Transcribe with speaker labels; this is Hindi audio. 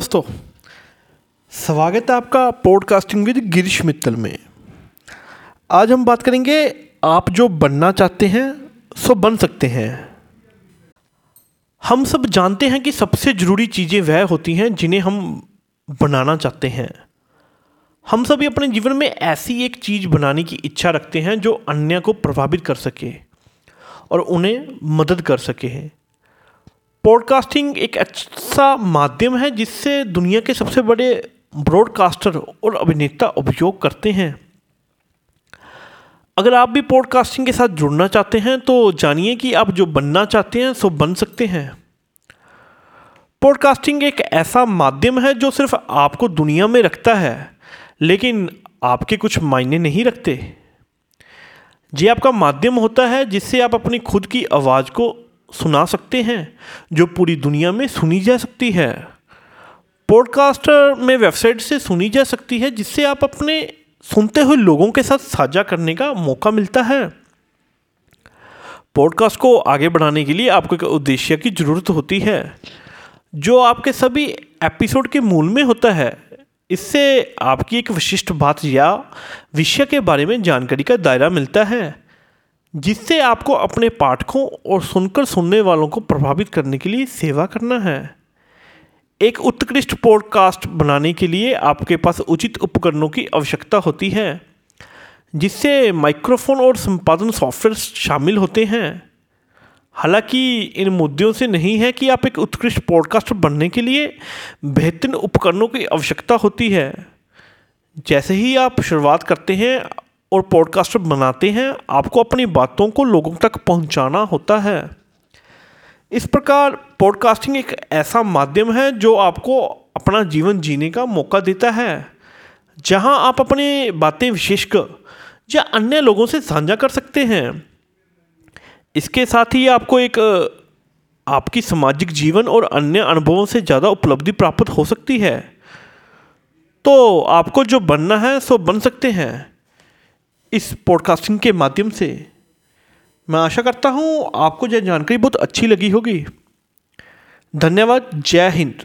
Speaker 1: दोस्तों स्वागत है आपका पॉडकास्टिंग विद गिरीश मित्तल में। आज हम बात करेंगे, आप जो बनना चाहते हैं, सो बन सकते हैं। हम सब जानते हैं कि सबसे ज़रूरी चीज़ें वह होती हैं जिन्हें हम बनाना चाहते हैं। हम सभी अपने जीवन में ऐसी एक चीज़ बनाने की इच्छा रखते हैं जो अन्य को प्रभावित कर सके और उन्हें मदद कर सके। पॉडकास्टिंग एक ऐसा माध्यम है जिससे दुनिया के सबसे बड़े ब्रॉडकास्टर और अभिनेता उपयोग करते हैं। अगर आप भी पॉडकास्टिंग के साथ जुड़ना चाहते हैं तो जानिए कि आप जो बनना चाहते हैं, सो बन सकते हैं। पॉडकास्टिंग एक ऐसा माध्यम है जो सिर्फ़ आपको दुनिया में रखता है, लेकिन आपके कुछ मायने नहीं रखते। ये आपका माध्यम होता है जिससे आप अपनी खुद की आवाज़ को सुना सकते हैं, जो पूरी दुनिया में सुनी जा सकती है। पॉडकास्टर में वेबसाइट से सुनी जा सकती है, जिससे आप अपने सुनते हुए लोगों के साथ साझा करने का मौका मिलता है। पॉडकास्ट को आगे बढ़ाने के लिए आपको एक उद्देश्य की ज़रूरत होती है, जो आपके सभी एपिसोड के मूल में होता है। इससे आपकी एक विशिष्ट बात या विषय के बारे में जानकारी का दायरा मिलता है। जिससे आपको अपने पाठकों और सुनकर सुनने वालों को प्रभावित करने के लिए सेवा करना है। एक उत्कृष्ट पॉडकास्ट बनाने के लिए आपके पास उचित उपकरणों की आवश्यकता होती है, जिससे माइक्रोफोन और संपादन सॉफ्टवेयर शामिल होते हैं। हालाँकि इन मुद्दों से नहीं है कि आप एक उत्कृष्ट पॉडकास्ट बनने के लिए बेहतरीन उपकरणों की आवश्यकता होती है। जैसे ही आप शुरुआत करते हैं और पॉडकास्ट बनाते हैं, आपको अपनी बातों को लोगों तक पहुंचाना होता है। इस प्रकार पॉडकास्टिंग एक ऐसा माध्यम है जो आपको अपना जीवन जीने का मौका देता है, जहाँ आप अपनी बातें विशेषकर या अन्य लोगों से साझा कर सकते हैं। इसके साथ ही आपको एक, आपकी सामाजिक जीवन और अन्य अनुभवों से ज़्यादा उपलब्धि प्राप्त हो सकती है। तो आपको जो बनना है, सो बन सकते हैं। इस पॉडकास्टिंग के माध्यम से, मैं आशा करता हूँ आपको यह जानकारी बहुत अच्छी लगी होगी। धन्यवाद, जय हिंद।